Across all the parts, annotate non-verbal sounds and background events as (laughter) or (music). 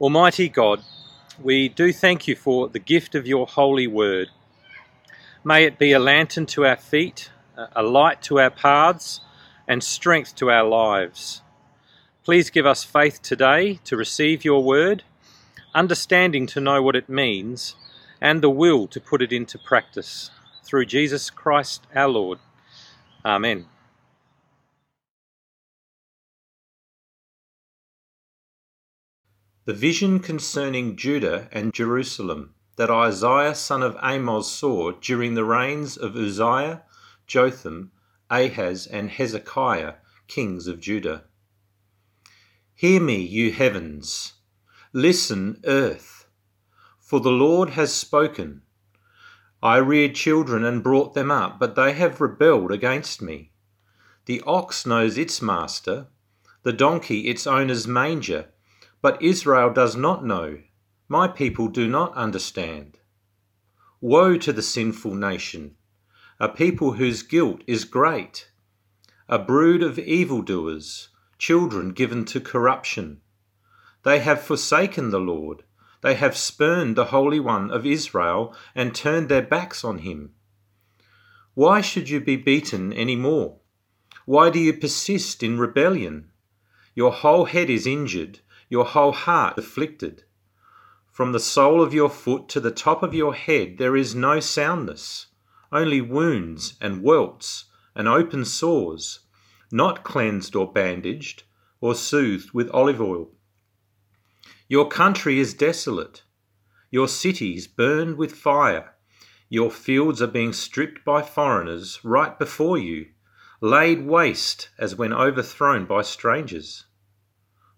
Almighty God, we do thank you for the gift of your holy word. May it be a lantern to our feet, a light to our paths, and strength to our lives. Please give us faith today to receive your word, understanding to know what it means, and the will to put it into practice. Through Jesus Christ our Lord. Amen. The vision concerning Judah and Jerusalem that Isaiah son of Amoz saw during the reigns of Uzziah, Jotham, Ahaz, and Hezekiah, kings of Judah. Hear me, you heavens. Listen, earth. For the Lord has spoken. I reared children and brought them up, but they have rebelled against me. The ox knows its master, the donkey its owner's manger, but Israel does not know. My people do not understand. Woe to the sinful nation, a people whose guilt is great, a brood of evildoers, children given to corruption. They have forsaken the Lord they have spurned the Holy One of Israel and turned their backs on him. Why should you be beaten any more? Why do you persist in rebellion? Your whole head is injured, your whole heart afflicted. From the sole of your foot to the top of your head there is no soundness, only wounds and welts and open sores, not cleansed or bandaged or soothed with olive oil. Your country is desolate, your cities burned with fire. Your fields are being stripped by foreigners right before you, laid waste as when overthrown by strangers.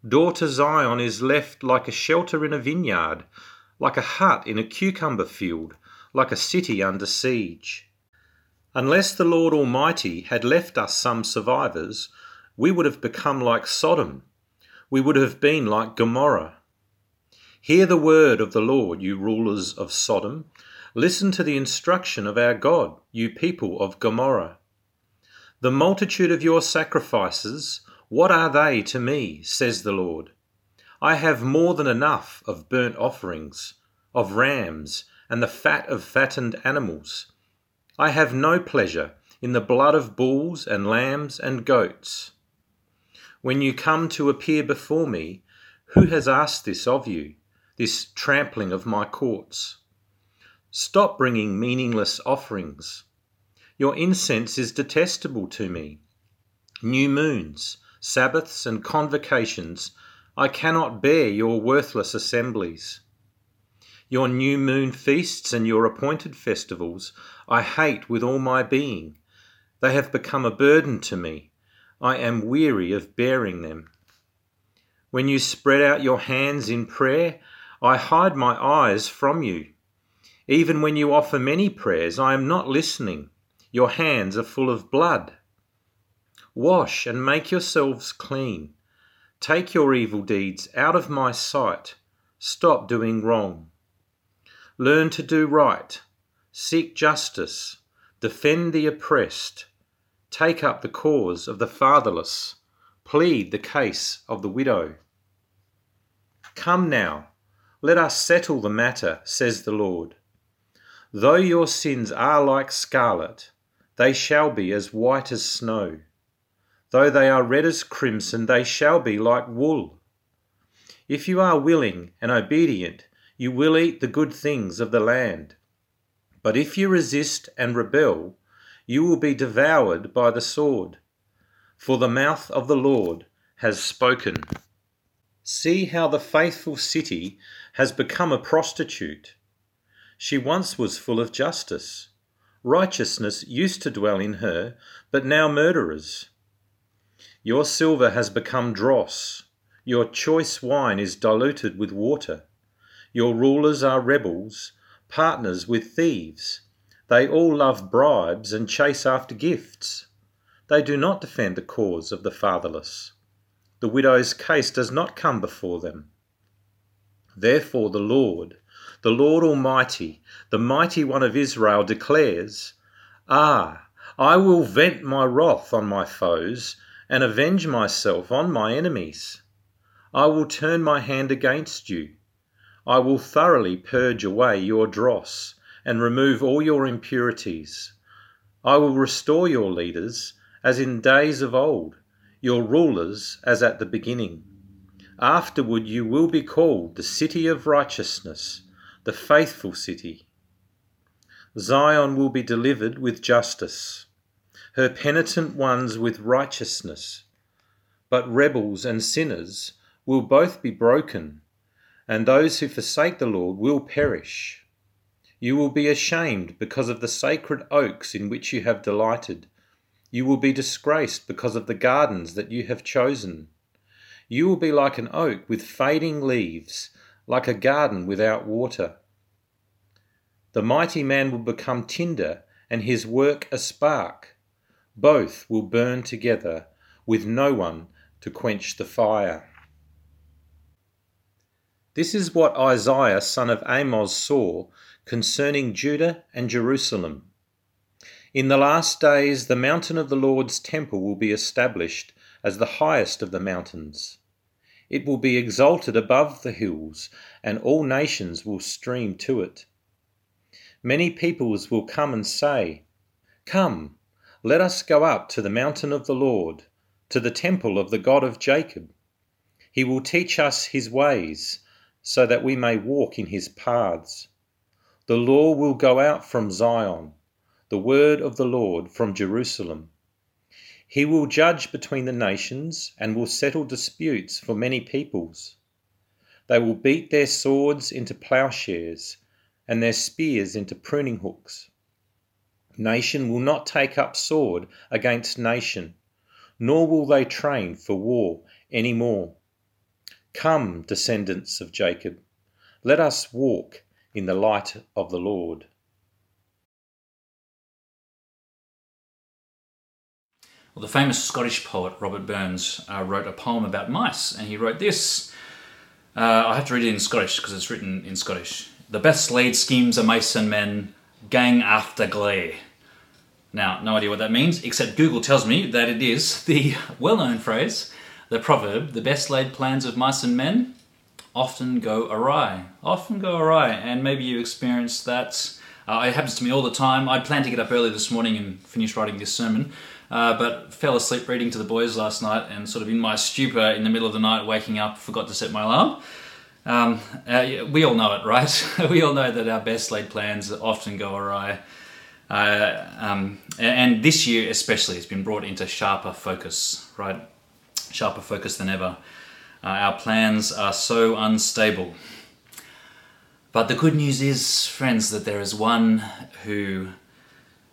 Daughter Zion is left like a shelter in a vineyard, like a hut in a cucumber field, like a city under siege. Unless the Lord Almighty had left us some survivors, we would have become like Sodom. We would have been like Gomorrah. Hear the word of the Lord, you rulers of Sodom. Listen to the instruction of our God, you people of Gomorrah. The multitude of your sacrifices, what are they to me, says the Lord? I have more than enough of burnt offerings, of rams, and the fat of fattened animals. I have no pleasure in the blood of bulls and lambs and goats. When you come to appear before me, who has asked this of you? this trampling of my courts. Stop bringing meaningless offerings. Your incense is detestable to me. New moons, Sabbaths, and convocations, I cannot bear your worthless assemblies. Your new moon feasts and your appointed festivals I hate with all my being. They have become a burden to me. I am weary of bearing them. When you spread out your hands in prayer, I hide my eyes from you. Even when you offer many prayers, I am not listening. Your hands are full of blood. Wash and make yourselves clean. Take your evil deeds out of my sight. Stop doing wrong. Learn to do right. Seek justice. Defend the oppressed. Take up the cause of the fatherless. Plead the case of the widow. Come now let us settle the matter, says the Lord. Though your sins are like scarlet, they shall be as white as snow. Though they are red as crimson, they shall be like wool. If you are willing and obedient, you will eat the good things of the land. But if you resist and rebel, you will be devoured by the sword. For the mouth of the Lord has spoken. See how the faithful city has become a prostitute. She once was full of justice. Righteousness used to dwell in her, but now murderers. Your silver has become dross. Your choice wine is diluted with water. Your rulers are rebels, partners with thieves. They all love bribes and chase after gifts. They do not defend the cause of the fatherless. The widow's case does not come before them. Therefore, the Lord, the Lord Almighty, the mighty one of Israel, declares Ah, I will vent my wrath on my foes and avenge myself on my enemies. I will turn my hand against you. I will thoroughly purge away your dross and remove all your impurities. I will restore your leaders as in days of old, your rulers as at the beginning. Afterward you will be called the city of righteousness, the faithful city. Zion will be delivered with justice, her penitent ones with righteousness. But rebels and sinners will both be broken, and those who forsake the Lord will perish. You will be ashamed because of the sacred oaks in which you have delighted. You will be disgraced because of the gardens that you have chosen. You will be like an oak with fading leaves, like a garden without water. The mighty man will become tinder, and his work a spark. Both will burn together, with no one to quench the fire. This is what Isaiah son of Amoz saw concerning Judah and Jerusalem. In the last days, the mountain of the Lord's temple will be established as the highest of the mountains. It will be exalted above the hills, and all nations will stream to it. Many peoples will come and say, Come, let us go up to the mountain of the Lord, to the temple of the God of Jacob. He will teach us his ways, so that we may walk in his paths. The law will go out from Zion, the word of the Lord from Jerusalem. He will judge between the nations and will settle disputes for many peoples. They will beat their swords into plowshares and their spears into pruning hooks. Nation will not take up sword against nation, nor will they train for war any more. Come, descendants of Jacob, let us walk in the light of the Lord. Well, the famous Scottish poet Robert Burns uh, wrote a poem about mice, and he wrote this. Uh, I have to read it in Scottish because it's written in Scottish. The best laid schemes of mice and men gang after gley. Now, no idea what that means, except Google tells me that it is the (laughs) well known phrase, the proverb, the best laid plans of mice and men often go awry. Often go awry, and maybe you experienced that. Uh, it happens to me all the time. I planned to get up early this morning and finish writing this sermon, uh, but fell asleep reading to the boys last night and sort of in my stupor in the middle of the night, waking up, forgot to set my alarm. Um, uh, we all know it, right? (laughs) we all know that our best laid plans often go awry. Uh, um, and this year, especially, has been brought into sharper focus, right? Sharper focus than ever. Uh, our plans are so unstable. But the good news is, friends, that there is one who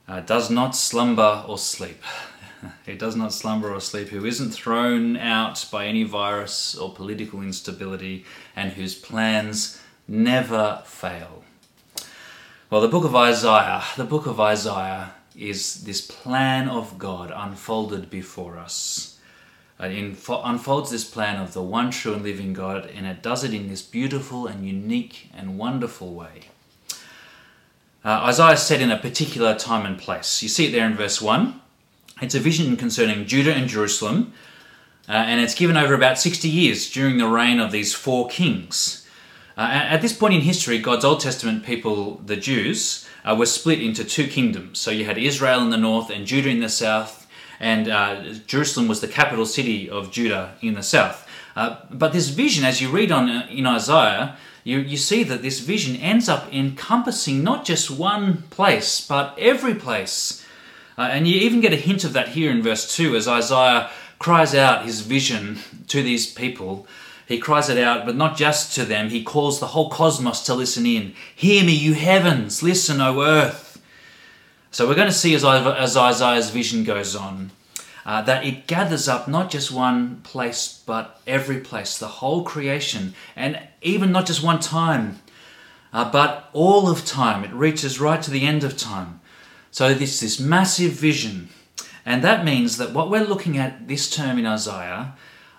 uh, does not slumber or sleep. (laughs) He does not slumber or sleep, who isn't thrown out by any virus or political instability, and whose plans never fail. Well, the book of Isaiah, the book of Isaiah is this plan of God unfolded before us. It unfolds this plan of the one true and living God, and it does it in this beautiful and unique and wonderful way. Uh, Isaiah said in a particular time and place. You see it there in verse 1. It's a vision concerning Judah and Jerusalem, uh, and it's given over about 60 years during the reign of these four kings. Uh, at this point in history, God's Old Testament people, the Jews, uh, were split into two kingdoms. So you had Israel in the north and Judah in the south, and uh, Jerusalem was the capital city of Judah in the south. Uh, but this vision, as you read on uh, in Isaiah, you, you see that this vision ends up encompassing not just one place, but every place uh, and you even get a hint of that here in verse 2 as Isaiah cries out his vision to these people. He cries it out, but not just to them. He calls the whole cosmos to listen in. Hear me, you heavens, listen, O earth. So we're going to see as, as Isaiah's vision goes on uh, that it gathers up not just one place, but every place, the whole creation, and even not just one time, uh, but all of time. It reaches right to the end of time. So this this massive vision, and that means that what we're looking at this term in Isaiah,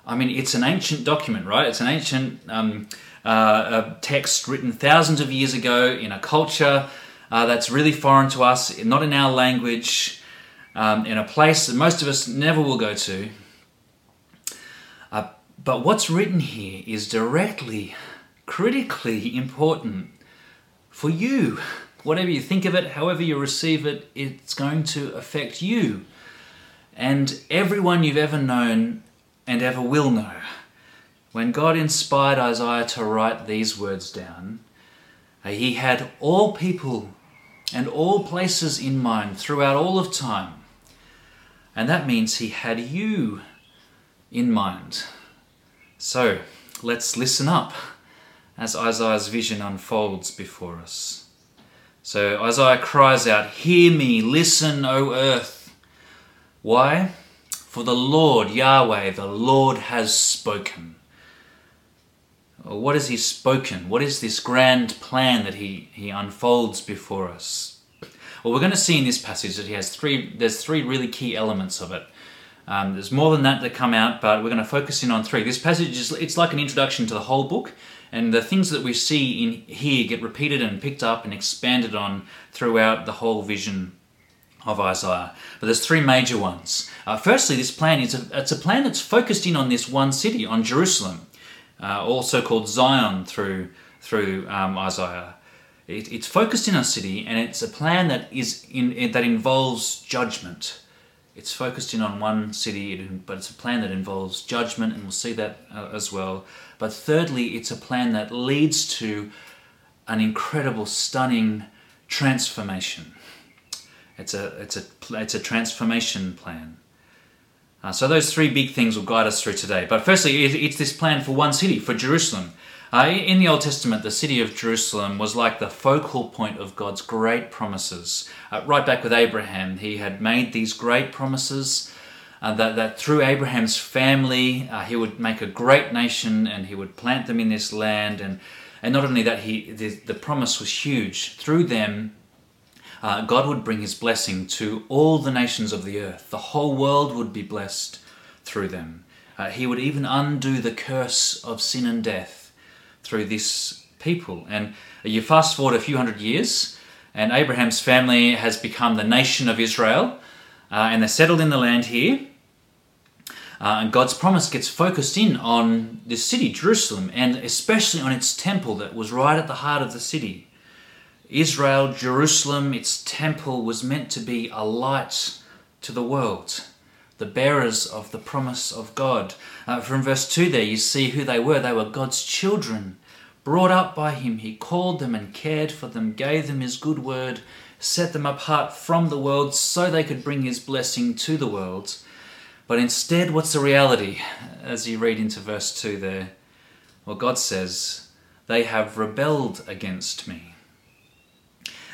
I mean, it's an ancient document, right? It's an ancient um, uh, text written thousands of years ago in a culture uh, that's really foreign to us, not in our language, um, in a place that most of us never will go to. Uh, But what's written here is directly, critically important for you. Whatever you think of it, however you receive it, it's going to affect you and everyone you've ever known and ever will know. When God inspired Isaiah to write these words down, he had all people and all places in mind throughout all of time. And that means he had you in mind. So let's listen up as Isaiah's vision unfolds before us. So Isaiah cries out, Hear me, listen, O earth. Why? For the Lord, Yahweh, the Lord has spoken. What has he spoken? What is this grand plan that he, he unfolds before us? Well, we're going to see in this passage that he has three, there's three really key elements of it. Um, there's more than that that come out, but we're going to focus in on three. This passage is it's like an introduction to the whole book, and the things that we see in here get repeated and picked up and expanded on throughout the whole vision of Isaiah. But there's three major ones. Uh, firstly, this plan is a, it's a plan that's focused in on this one city, on Jerusalem, uh, also called Zion through through um, Isaiah. It, it's focused in a city, and it's a plan that is in, that involves judgment. It's focused in on one city, but it's a plan that involves judgment, and we'll see that uh, as well. But thirdly, it's a plan that leads to an incredible, stunning transformation. It's a it's a it's a transformation plan. Uh, so those three big things will guide us through today. But firstly, it, it's this plan for one city, for Jerusalem. Uh, in the Old Testament, the city of Jerusalem was like the focal point of God's great promises. Uh, right back with Abraham, he had made these great promises uh, that, that through Abraham's family, uh, he would make a great nation and he would plant them in this land. And, and not only that, he, the, the promise was huge. Through them, uh, God would bring his blessing to all the nations of the earth. The whole world would be blessed through them. Uh, he would even undo the curse of sin and death through this people. And you fast forward a few hundred years, and Abraham's family has become the nation of Israel, uh, and they're settled in the land here. Uh, and God's promise gets focused in on this city, Jerusalem, and especially on its temple that was right at the heart of the city. Israel, Jerusalem, its temple was meant to be a light to the world, the bearers of the promise of God. Uh, from verse 2 there, you see who they were. They were God's children, brought up by Him. He called them and cared for them, gave them His good word, set them apart from the world so they could bring His blessing to the world. But instead, what's the reality? As you read into verse 2 there, well, God says, They have rebelled against me.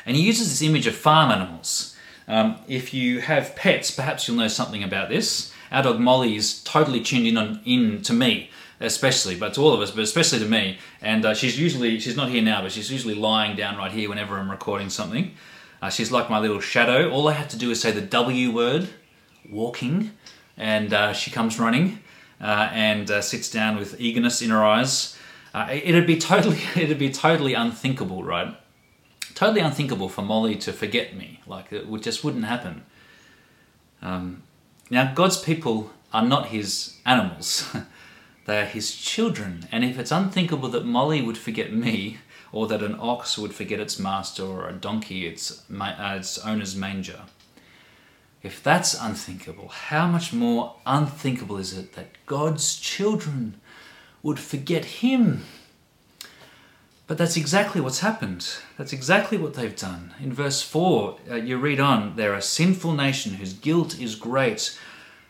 And he uses this image of farm animals. Um, if you have pets, perhaps you'll know something about this. Our dog Molly is totally tuned in on in to me, especially, but to all of us, but especially to me. And uh, she's usually she's not here now, but she's usually lying down right here whenever I'm recording something. Uh, she's like my little shadow. All I have to do is say the W word, walking, and uh, she comes running uh, and uh, sits down with eagerness in her eyes. Uh, it'd be totally (laughs) it'd be totally unthinkable, right? Totally unthinkable for Molly to forget me. Like it would, just wouldn't happen. Um, now, God's people are not his animals. (laughs) they are his children. And if it's unthinkable that Molly would forget me, or that an ox would forget its master, or a donkey its, uh, its owner's manger, if that's unthinkable, how much more unthinkable is it that God's children would forget him? But that's exactly what's happened. That's exactly what they've done. In verse 4, uh, you read on they're a sinful nation whose guilt is great,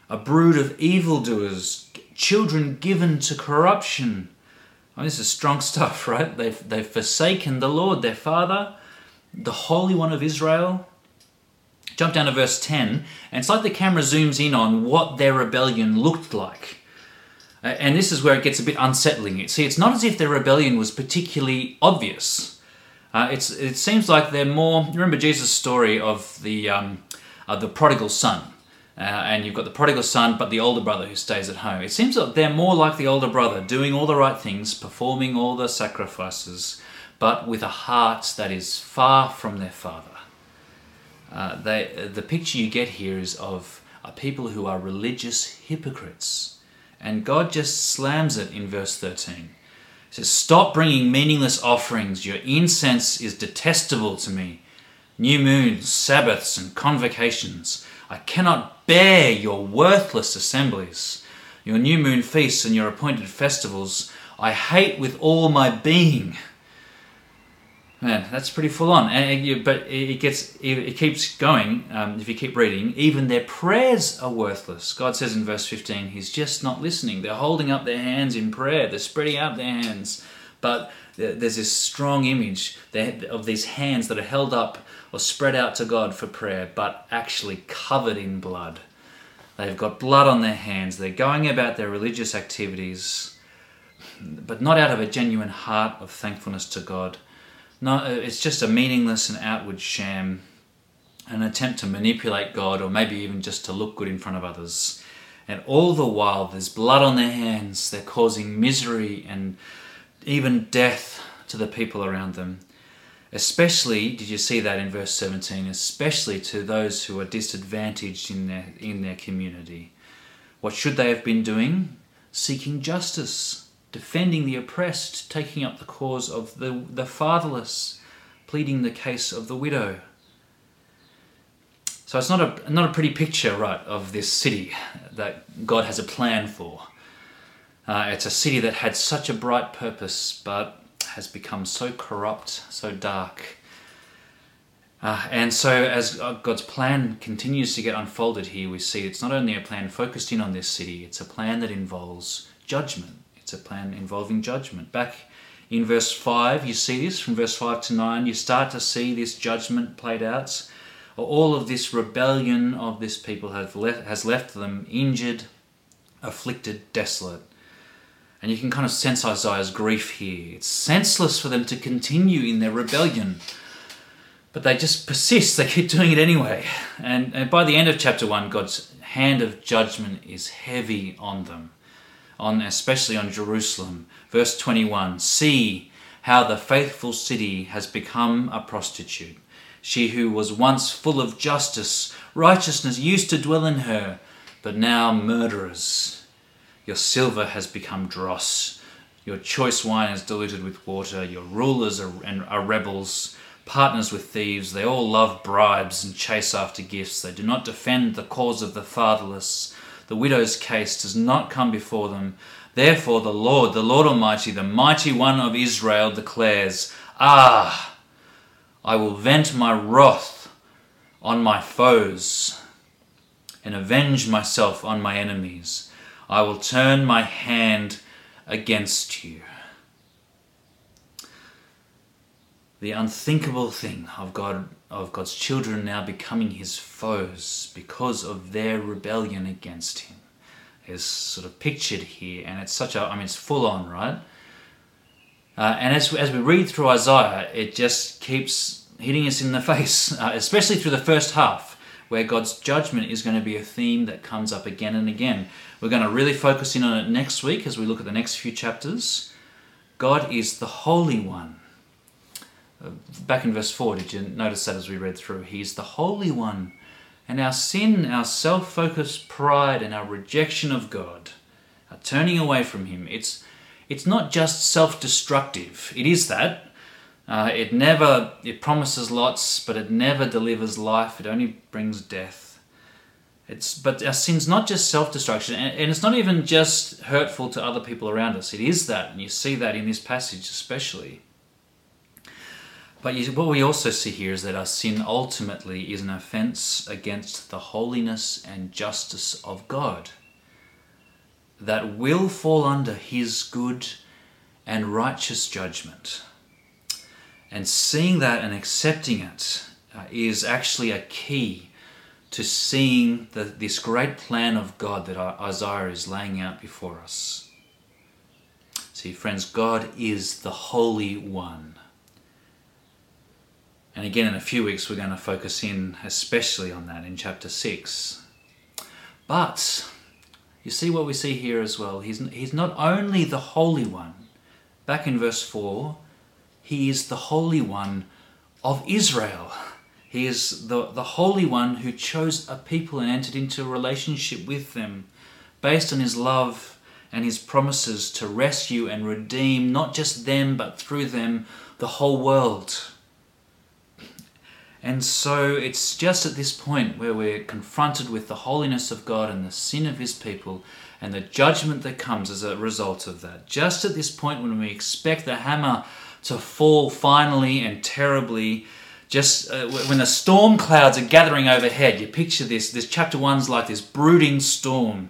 a brood of evildoers, children given to corruption. Oh, this is strong (laughs) stuff, right? They've, they've forsaken the Lord, their Father, the Holy One of Israel. Jump down to verse 10, and it's like the camera zooms in on what their rebellion looked like. And this is where it gets a bit unsettling. See, it's not as if their rebellion was particularly obvious. Uh, it's, it seems like they're more. Remember Jesus' story of the, um, uh, the prodigal son. Uh, and you've got the prodigal son, but the older brother who stays at home. It seems that they're more like the older brother, doing all the right things, performing all the sacrifices, but with a heart that is far from their father. Uh, they, the picture you get here is of people who are religious hypocrites And God just slams it in verse 13. He says, Stop bringing meaningless offerings. Your incense is detestable to me. New moons, Sabbaths, and convocations. I cannot bear your worthless assemblies. Your new moon feasts and your appointed festivals I hate with all my being. Man, that's pretty full on. And but it gets, it keeps going. Um, if you keep reading, even their prayers are worthless. God says in verse 15, He's just not listening. They're holding up their hands in prayer. They're spreading out their hands, but there's this strong image of these hands that are held up or spread out to God for prayer, but actually covered in blood. They've got blood on their hands. They're going about their religious activities, but not out of a genuine heart of thankfulness to God. No, uh, it's just a meaningless and outward sham, an attempt to manipulate God or maybe even just to look good in front of others. And all the while, there's blood on their hands. They're causing misery and even death to the people around them. Especially, did you see that in verse 17? Especially to those who are disadvantaged in their, in their community. What should they have been doing? Seeking justice defending the oppressed, taking up the cause of the, the fatherless, pleading the case of the widow. So it's not a, not a pretty picture, right, of this city that God has a plan for. Uh, it's a city that had such a bright purpose, but has become so corrupt, so dark. Uh, and so, as God's plan continues to get unfolded here, we see it's not only a plan focused in on this city, it's a plan that involves judgment. It's a plan involving judgment. Back in verse 5, you see this from verse 5 to 9, you start to see this judgment played out. All of this rebellion of this people left, has left them injured, afflicted, desolate. And you can kind of sense Isaiah's grief here. It's senseless for them to continue in their rebellion. But they just persist, they keep doing it anyway. And, and by the end of chapter 1, God's hand of judgment is heavy on them on especially on Jerusalem. Verse 21 See how the faithful city has become a prostitute. She who was once full of justice, righteousness used to dwell in her, but now murderers. Your silver has become dross. Your choice wine is diluted with water. Your rulers are, are rebels, partners with thieves. They all love bribes and chase after gifts. They do not defend the cause of the fatherless the widow's case does not come before them. Therefore, the Lord, the Lord Almighty, the mighty one of Israel, declares, Ah, I will vent my wrath on my foes and avenge myself on my enemies. I will turn my hand against you. The unthinkable thing of God of God's children now becoming his foes because of their rebellion against him is sort of pictured here, and it's such a, I mean, it's full on, right? Uh, and as, as we read through Isaiah, it just keeps hitting us in the (laughs) face, uh, especially through the first half, where God's judgment is going to be a theme that comes up again and again. We're going to really focus in on it next week as we look at the next few chapters. God is the Holy One back in verse 4, did you notice that as we read through? He's the Holy One. And our sin, our self focused pride, and our rejection of God, our turning away from Him, it's, it's not just self destructive. It is that. Uh, it never, it promises lots, but it never delivers life. It only brings death. It's, but our sin's not just self destruction, and, and it's not even just hurtful to other people around us. It is that, and you see that in this passage especially. But what we also see here is that our sin ultimately is an offense against the holiness and justice of God that will fall under His good and righteous judgment. And seeing that and accepting it uh, is actually a key to seeing the, this great plan of God that Isaiah is laying out before us. See, friends, God is the Holy One. And again, in a few weeks, we're going to focus in especially on that in chapter 6. But you see what we see here as well. He's, he's not only the Holy One, back in verse 4, he is the Holy One of Israel. He is the, the Holy One who chose a people and entered into a relationship with them based on his love and his promises to rescue and redeem not just them, but through them, the whole world. And so it's just at this point where we're confronted with the holiness of God and the sin of his people and the judgment that comes as a result of that. Just at this point when we expect the hammer to fall finally and terribly, just uh, when the storm clouds are gathering overhead, you picture this. This chapter one's like this brooding storm.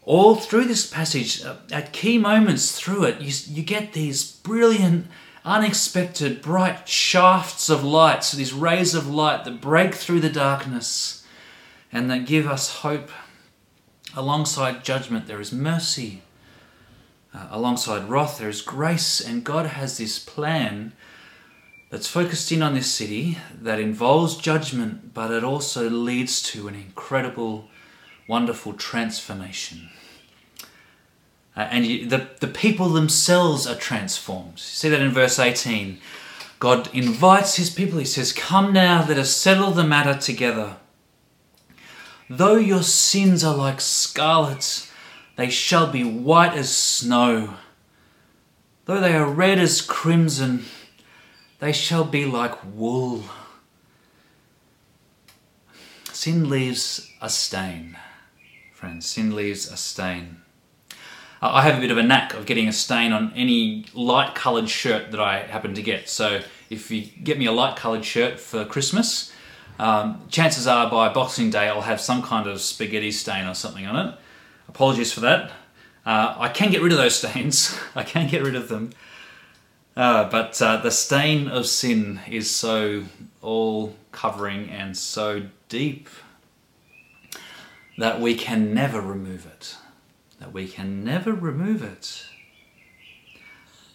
All through this passage, uh, at key moments through it, you, you get these brilliant unexpected bright shafts of light, so these rays of light that break through the darkness and that give us hope. Alongside judgment, there is mercy. Uh, alongside wrath, there is grace, and God has this plan that's focused in on this city that involves judgment, but it also leads to an incredible, wonderful transformation. Uh, and you, the, the people themselves are transformed. You see that in verse 18. God invites his people, he says, Come now, let us settle the matter together. Though your sins are like scarlet, they shall be white as snow. Though they are red as crimson, they shall be like wool. Sin leaves a stain, friends. Sin leaves a stain. I have a bit of a knack of getting a stain on any light coloured shirt that I happen to get. So if you get me a light coloured shirt for Christmas, um, chances are by Boxing Day I'll have some kind of spaghetti stain or something on it. Apologies for that. Uh, I can get rid of those (laughs) stains. I can get rid of them. Uh, but uh, the stain of sin is so all covering and so deep that we can never remove it that we can never remove it.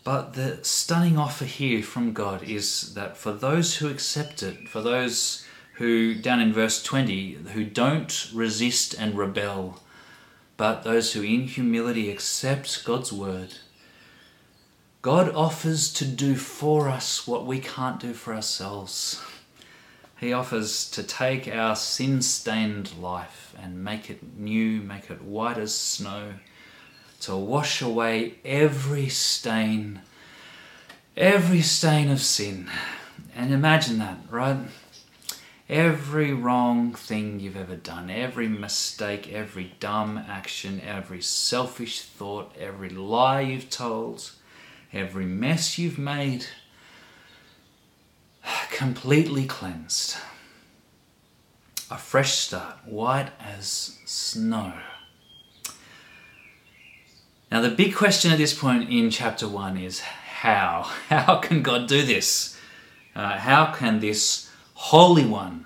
But the stunning offer here from God is that for those who accept it, for those who, down in verse 20, who don't resist and rebel, but those who in humility accept God's word, God offers to do for us what we can't do for ourselves. He offers to take our sin stained life and make it new, make it white as snow, to wash away every stain, every stain of sin. And imagine that, right? Every wrong thing you've ever done, every mistake, every dumb action, every selfish thought, every lie you've told, every mess you've made (sighs) completely cleansed. A fresh start, white as snow. Now, the big question at this point in chapter 1 is how? (laughs) How can God do this? Uh, how can this Holy One,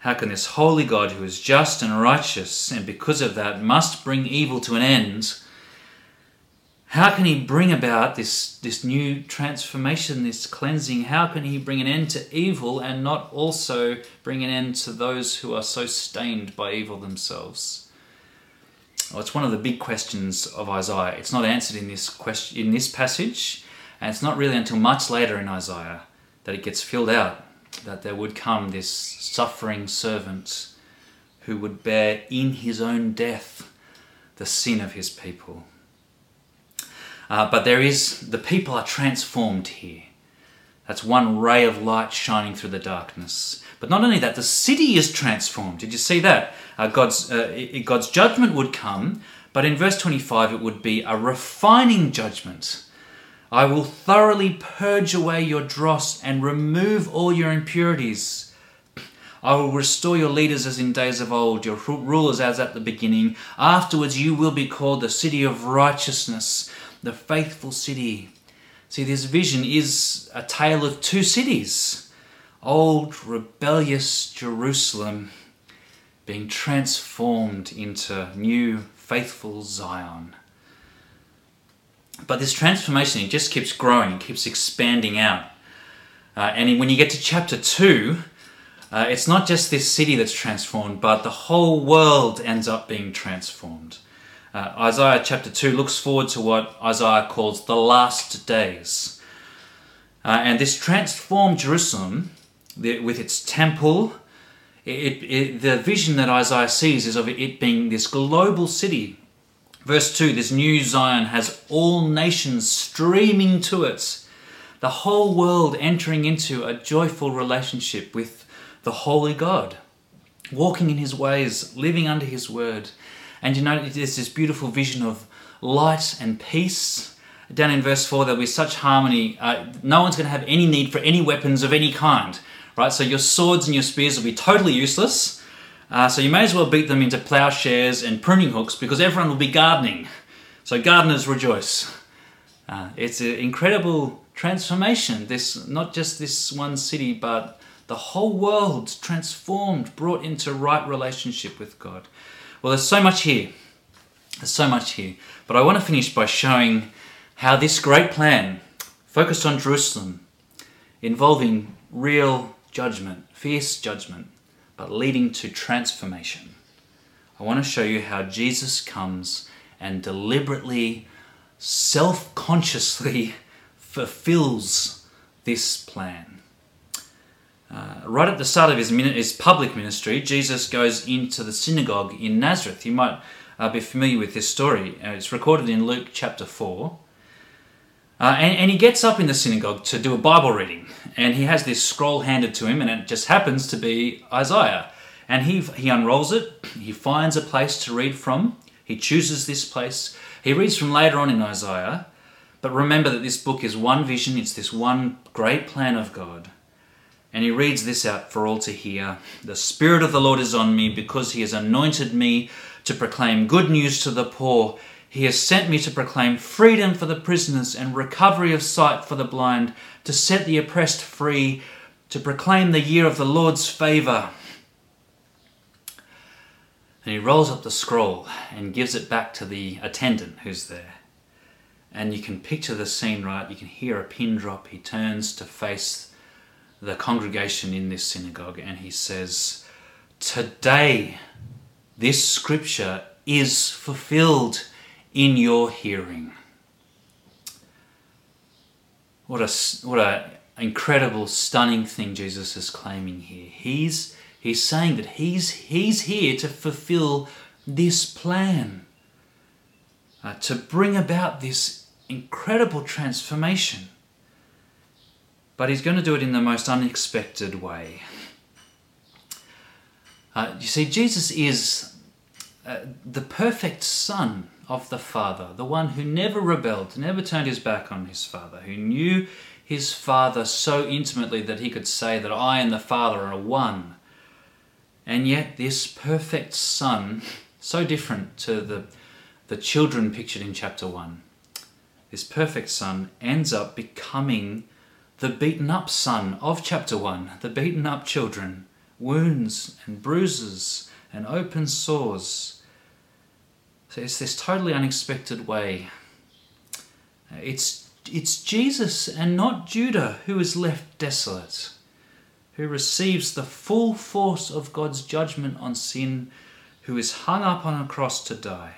how can this holy God who is just and righteous and because of that must bring evil to an end, how can he bring about this, this new transformation, this cleansing? How can he bring an end to evil and not also bring an end to those who are so stained by evil themselves? Well, it's one of the big questions of Isaiah. It's not answered in this question in this passage, and it's not really until much later in Isaiah that it gets filled out that there would come this suffering servant who would bear in his own death the sin of his people. Uh, but there is, the people are transformed here. That's one ray of light shining through the darkness. But not only that, the city is transformed. Did you see that? Uh, God's, uh, God's judgment would come, but in verse 25 it would be a refining judgment. I will thoroughly purge away your dross and remove all your impurities. I will restore your leaders as in days of old, your rulers as at the beginning. Afterwards, you will be called the city of righteousness, the faithful city. See, this vision is a tale of two cities old, rebellious Jerusalem being transformed into new, faithful Zion. But this transformation, it just keeps growing, it keeps expanding out. Uh, and when you get to chapter 2, uh, it's not just this city that's transformed, but the whole world ends up being transformed. Uh, Isaiah chapter 2 looks forward to what Isaiah calls the last days. Uh, and this transformed Jerusalem, the, with its temple, it, it, the vision that Isaiah sees is of it being this global city Verse 2 This new Zion has all nations streaming to it, the whole world entering into a joyful relationship with the Holy God, walking in His ways, living under His word. And you know, there's this beautiful vision of light and peace. Down in verse 4, there'll be such harmony. Uh, no one's going to have any need for any weapons of any kind, right? So your swords and your spears will be totally useless. Uh, so you may as well beat them into plowshares and pruning hooks because everyone will be gardening. So gardeners rejoice. Uh, it's an incredible transformation. This not just this one city, but the whole world transformed, brought into right relationship with God. Well, there's so much here. There's so much here. But I want to finish by showing how this great plan, focused on Jerusalem, involving real judgment, fierce judgment, but leading to transformation. I want to show you how Jesus comes and deliberately, self consciously (laughs) fulfills this plan. Uh, right at the start of his, his public ministry, Jesus goes into the synagogue in Nazareth. You might uh, be familiar with this story. Uh, it's recorded in Luke chapter 4. Uh, and, and, he gets up in the synagogue to do a Bible reading, and he has this scroll handed to him, and it just happens to be Isaiah. And he, he unrolls it, he finds a place to read from, he chooses this place. He reads from later on in Isaiah, but remember that this book is one vision, it's this one great plan of God. And he reads this out for all to hear The Spirit of the Lord is on me because he has anointed me to proclaim good news to the poor. He has sent me to proclaim freedom for the prisoners and recovery of sight for the blind, to set the oppressed free, to proclaim the year of the Lord's favour. And he rolls up the scroll and gives it back to the attendant who's there. And you can picture the scene right, you can hear a pin drop. He turns to face the congregation in this synagogue and he says, Today, this scripture is fulfilled in your hearing. What a what a incredible, stunning thing Jesus is claiming here. He's he's saying that he's he's here to fulfill this plan, uh, to bring about this incredible transformation. But he's going to do it in the most unexpected way. Uh, you see, Jesus is uh, the perfect Son of the Father, the one who never rebelled, never turned his back on his Father, who knew his Father so intimately that he could say that I and the Father are one. And yet, this perfect Son, so different to the, the children pictured in chapter 1, this perfect Son ends up becoming the beaten up Son of chapter 1, the beaten up children, wounds and bruises and open sores so it's this totally unexpected way. It's, it's Jesus and not Judah who is left desolate, who receives the full force of God's judgment on sin, who is hung up on a cross to die.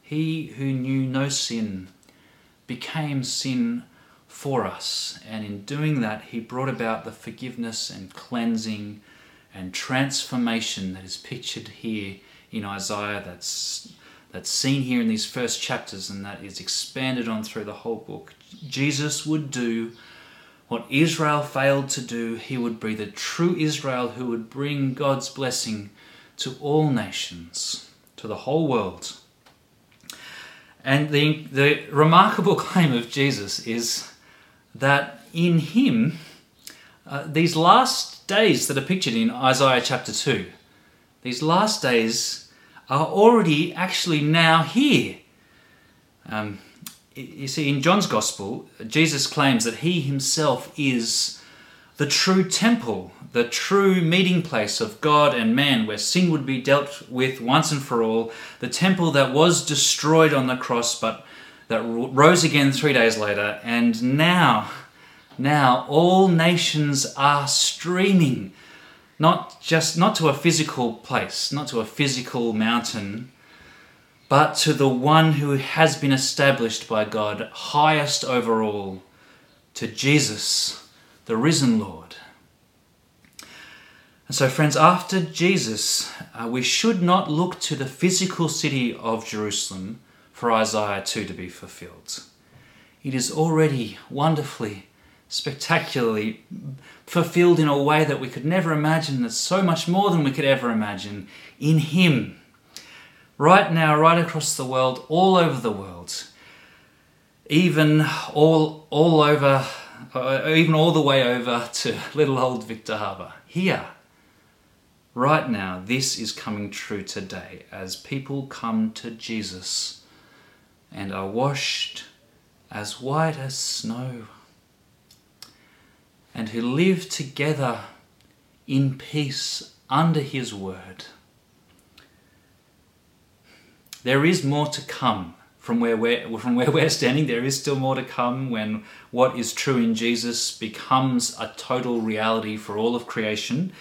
He who knew no sin became sin for us, and in doing that, he brought about the forgiveness and cleansing and transformation that is pictured here in Isaiah that's that's seen here in these first chapters and that is expanded on through the whole book. Jesus would do what Israel failed to do. He would be the true Israel who would bring God's blessing to all nations, to the whole world. And the, the remarkable (laughs) claim of Jesus is that in him, uh, these last days that are pictured in Isaiah chapter 2, these last days are already actually now here. Um, you see, in John's Gospel, Jesus claims that he himself is the true temple, the true meeting place of God and man, where sin would be dealt with once and for all, the temple that was destroyed on the cross but that rose again three days later, and now, now all nations are streaming not just not to a physical place, not to a physical mountain, but to the one who has been established by God, highest over all, to Jesus, the risen Lord. And so, friends, after Jesus, uh, we should not look to the physical city of Jerusalem for Isaiah 2 to be fulfilled. It is already wonderfully, spectacularly fulfilled in a way that we could never imagine, that's so much more than we could ever imagine in Him. Right now, right across the world, all over the world, even all, all over, uh, even all the way over to little old Victor Harbor. Here, right now, this is coming true today as people come to Jesus and are washed as white as snow and who live together in peace under his word. There is more to come from where we're, from where we're standing. There is still more to come when what is true in Jesus becomes a total reality for all of creation.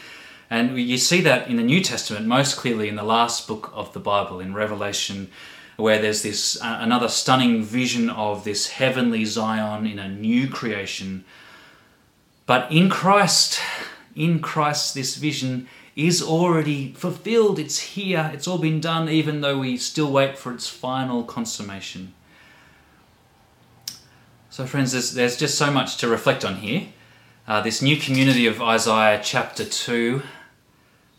And you see that in the New Testament most clearly in the last book of the Bible, in Revelation, where there's this uh, another stunning vision of this heavenly Zion in a new creation. But in Christ, in Christ, this vision is already fulfilled. It's here. It's all been done, even though we still wait for its final consummation. So, friends, there's, there's just so much to reflect on here. Uh, this new community of Isaiah chapter 2,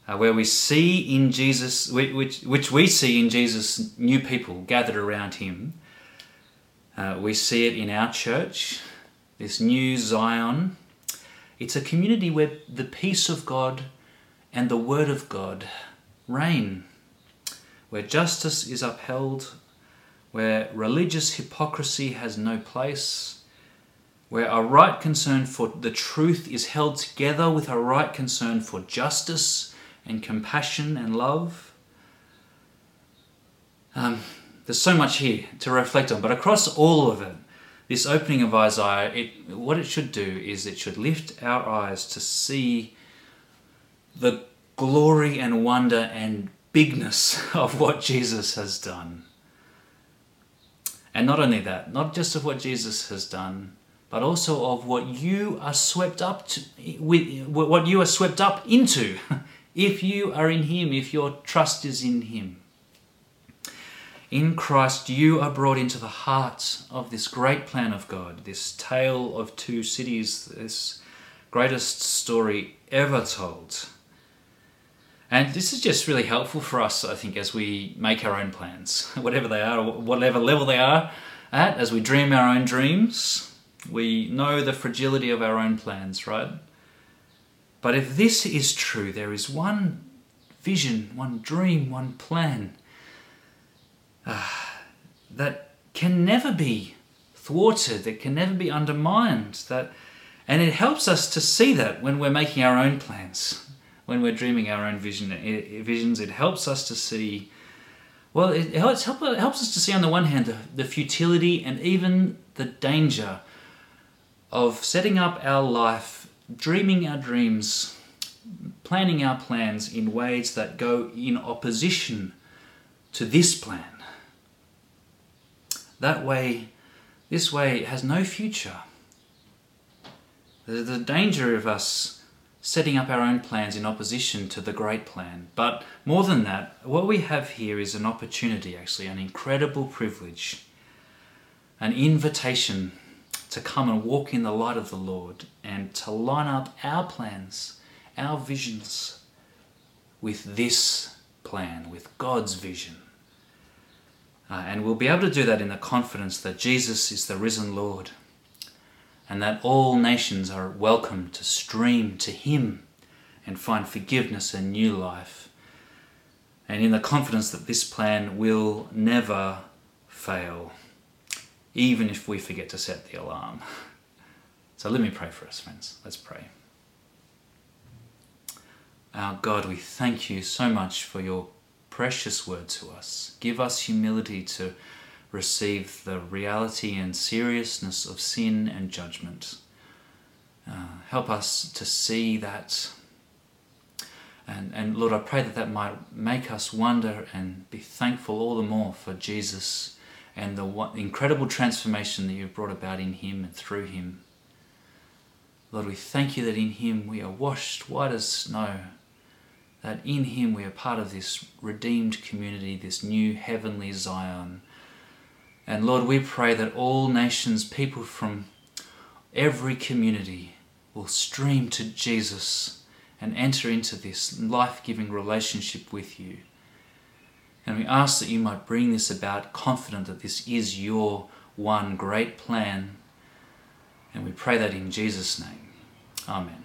uh, where we see in Jesus, which, which we see in Jesus, new people gathered around him. Uh, we see it in our church, this new Zion. It's a community where the peace of God and the Word of God reign, where justice is upheld, where religious hypocrisy has no place, where a right concern for the truth is held together with a right concern for justice and compassion and love. Um, there's so much here to reflect on, but across all of it, this opening of Isaiah, it, what it should do is it should lift our eyes to see the glory and wonder and bigness (laughs) of what Jesus has done. And not only that, not just of what Jesus has done, but also of what you are swept up to, with what you are swept up into (laughs) if you are in him, if your trust is in him. In Christ, you are brought into the heart of this great plan of God, this tale of two cities, this greatest story ever told. And this is just really helpful for us, I think, as we make our own plans, (laughs) whatever they are, whatever level they are at, as we dream our own dreams. We know the fragility of our own plans, right? But if this is true, there is one vision, one dream, one plan uh, that can never be thwarted, that can never be undermined. That, and it helps us to see that when we're making our own plans when we're dreaming our own vision, it, visions, it helps us to see. Well, it helps, help, it helps us to see on the one hand the, the futility and even the danger of setting up our life, dreaming our dreams, planning our plans in ways that go in opposition to this plan. That way, this way has no future. There's the danger of us setting up our own plans in opposition to the great plan. But more than that, what we have here is an opportunity, actually, an incredible privilege, an invitation to come and walk in the light of the Lord and to line up our plans, our visions with this plan, with God's vision. Uh, and we'll be able to do that in the confidence that Jesus is the risen Lord and that all nations are welcome to stream to Him and find forgiveness and new life. And in the confidence that this plan will never fail, even if we forget to set the alarm. (laughs) So let me pray for us, friends. Let's pray. Our God, we thank you so much for your precious word to us. Give us humility to receive the reality and seriousness of sin and judgment. Uh, help us to see that. And, and Lord, I pray that that might make us wonder and be thankful all the more for Jesus and the incredible transformation that you've brought about in Him and through Him. Lord, we thank you that in Him we are washed white as snow, that in Him we are part of this redeemed community, this new heavenly Zion And Lord, we pray that all nations, people from every community, will stream to Jesus and enter into this life giving relationship with you. And we ask that you might bring this about, confident that this is your one great plan. And we pray that in Jesus' name. Amen.